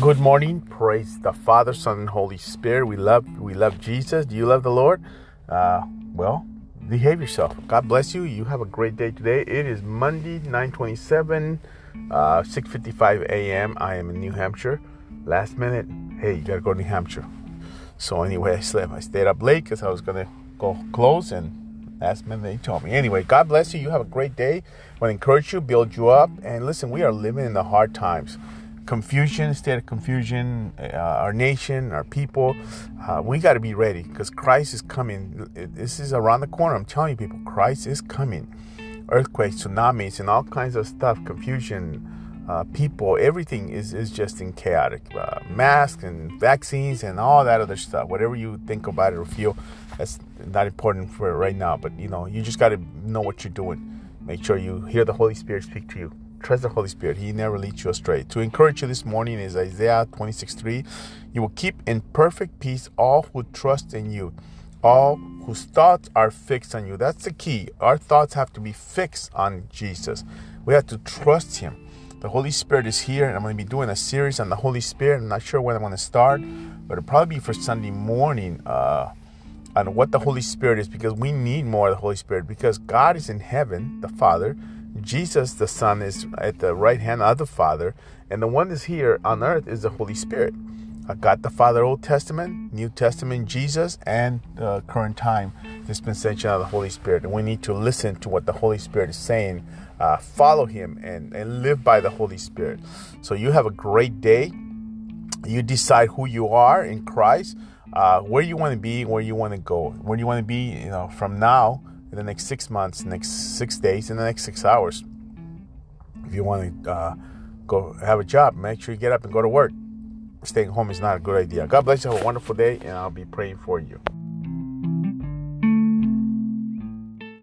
Good morning. Praise the Father, Son, and Holy Spirit. We love we love Jesus. Do you love the Lord? Uh, well, behave yourself. God bless you. You have a great day today. It is Monday, 927, uh, 6.55 a.m. I am in New Hampshire. Last minute, hey, you gotta go to New Hampshire. So anyway, I slept. I stayed up late because I was gonna go close and last minute they told me. Anyway, God bless you. You have a great day. I want to encourage you, build you up, and listen. We are living in the hard times confusion, state of confusion, uh, our nation, our people. Uh, we got to be ready because Christ is coming. This is around the corner. I'm telling you, people, Christ is coming. Earthquakes, tsunamis, and all kinds of stuff, confusion, uh, people, everything is, is just in chaotic. Uh, masks and vaccines and all that other stuff. Whatever you think about it or feel, that's not important for right now. But you know, you just got to know what you're doing. Make sure you hear the Holy Spirit speak to you. Trust the Holy Spirit. He never leads you astray. To encourage you this morning is Isaiah 26 3. You will keep in perfect peace all who trust in you, all whose thoughts are fixed on you. That's the key. Our thoughts have to be fixed on Jesus. We have to trust Him. The Holy Spirit is here, and I'm going to be doing a series on the Holy Spirit. I'm not sure when I'm going to start, but it'll probably be for Sunday morning uh, on what the Holy Spirit is because we need more of the Holy Spirit because God is in heaven, the Father Jesus, the Son, is at the right hand of the Father, and the one that's here on earth is the Holy Spirit. I got the Father, Old Testament, New Testament, Jesus, and the current time dispensation of the Holy Spirit. And we need to listen to what the Holy Spirit is saying, uh, follow Him, and, and live by the Holy Spirit. So you have a great day. You decide who you are in Christ, uh, where you want to be, where you want to go, where you want to be. You know, from now in the next six months, next six days, in the next six hours. If you want to uh, go have a job, make sure you get up and go to work. Staying home is not a good idea. God bless you. Have a wonderful day, and I'll be praying for you.